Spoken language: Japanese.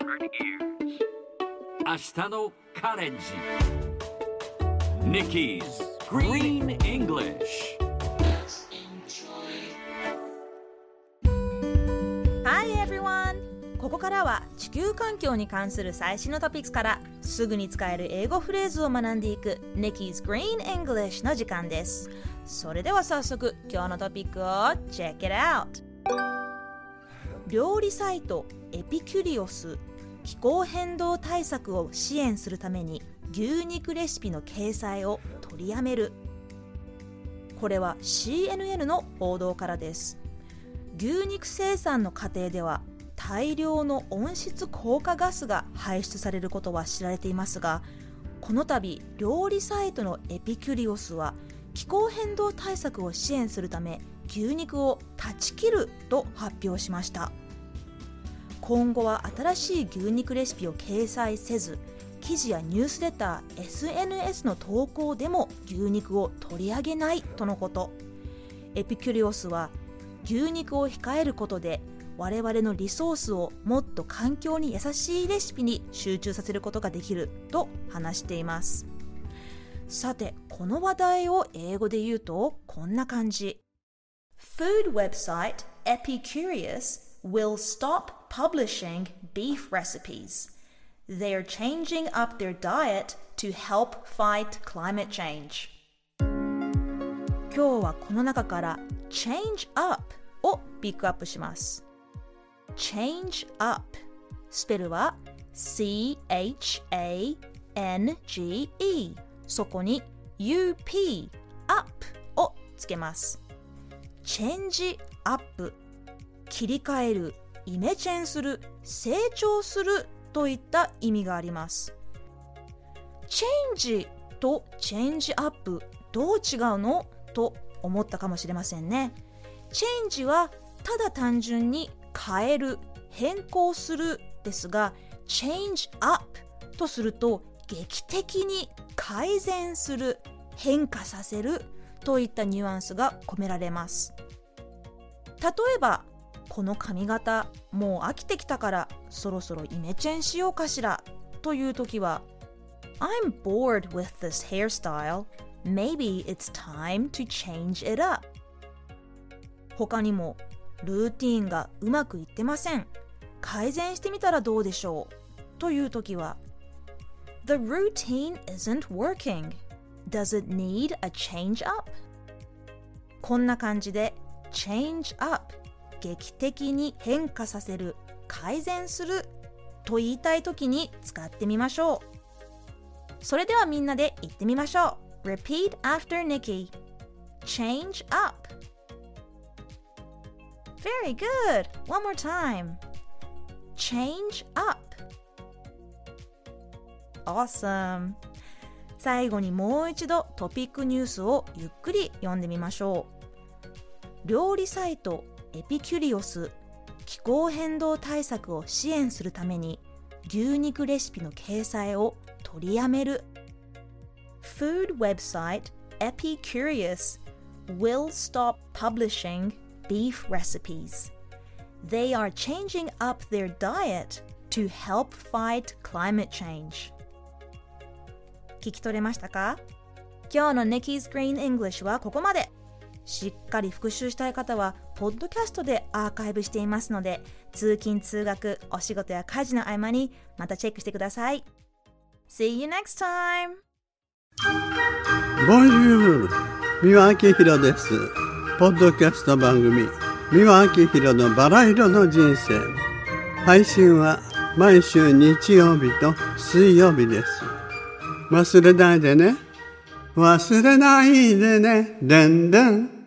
明日のカレンジ Nikki's Green English Hi everyone! ここからは地球環境に関する最新のトピックスからすぐに使える英語フレーズを学んでいく Nikki's Green English の時間ですそれでは早速今日のトピックを Check it out! 料理サイトエピキュリオス気候変動対策を支援するために牛肉レシピの掲載を取りやめる。これは CNN の報道からです。牛肉生産の過程では大量の温室効果ガスが排出されることは知られていますがこの度料理サイトのエピキュリオスは気候変動対策を支援するため牛肉を断ち切ると発表しました。今後は新しい牛肉レシピを掲載せず記事やニュースレター SNS の投稿でも牛肉を取り上げないとのこと。エピキュリオスは牛肉を控えることで我々のリソースをもっと環境に優しいレシピに集中させることができると話しています。さてこの話題を英語で言うとこんな感じ。Food website Epicurious will stop publishing beef recipes. They are changing up their diet to help fight climate change. 今日はこの中から change up をピックアップします。change up スペルは C-H-A-N-G-E そこに UP up をつけます。 Change up 切り替えるイメチェンする成長するといった意味があります。チェンジとチェンジアップどう違うの？と思ったかもしれませんね。チェンジはただ単純に変える変更するですがチェンジアップとすると劇的に改善する変化させるといったニュアンスが込められます。例えばこの髪型もう飽きてきたからそろそろイメチェンしようかしらという時は I'm bored with this hairstyle maybe it's time to change it up 他にもルーティーンがうまくいってません改善してみたらどうでしょうという時は The routine isn't working Does it need a change up? こんな感じで change up 劇的に変化させる改善すると言いたい時に使ってみましょう。それではみんなで言ってみましょう。Repeat after Nikki Change up Very good One more time Change up Awesome 最後にもう一度トピックニュースをゆっくり読んでみましょう。料理サイトエピキュリオス気候変動対策を支援するために牛肉レシピの掲載を取りやめる Food website Epicurious will stop publishing beef recipes. They are changing up their diet to help fight climate change. 聞き取れましたか今日の Nikki's Green English はここまで。しっかり復習したい方は、ポッドキャストでアーカイブしていますので、通勤・通学、お仕事や家事の合間にまたチェックしてください。See you next time! ボンジュール三輪明宏です。ポッドキャスト番組三輪明宏のバラ色の人生配信は毎週日曜日と水曜日です。忘れないでね。忘れないでね。でんでん。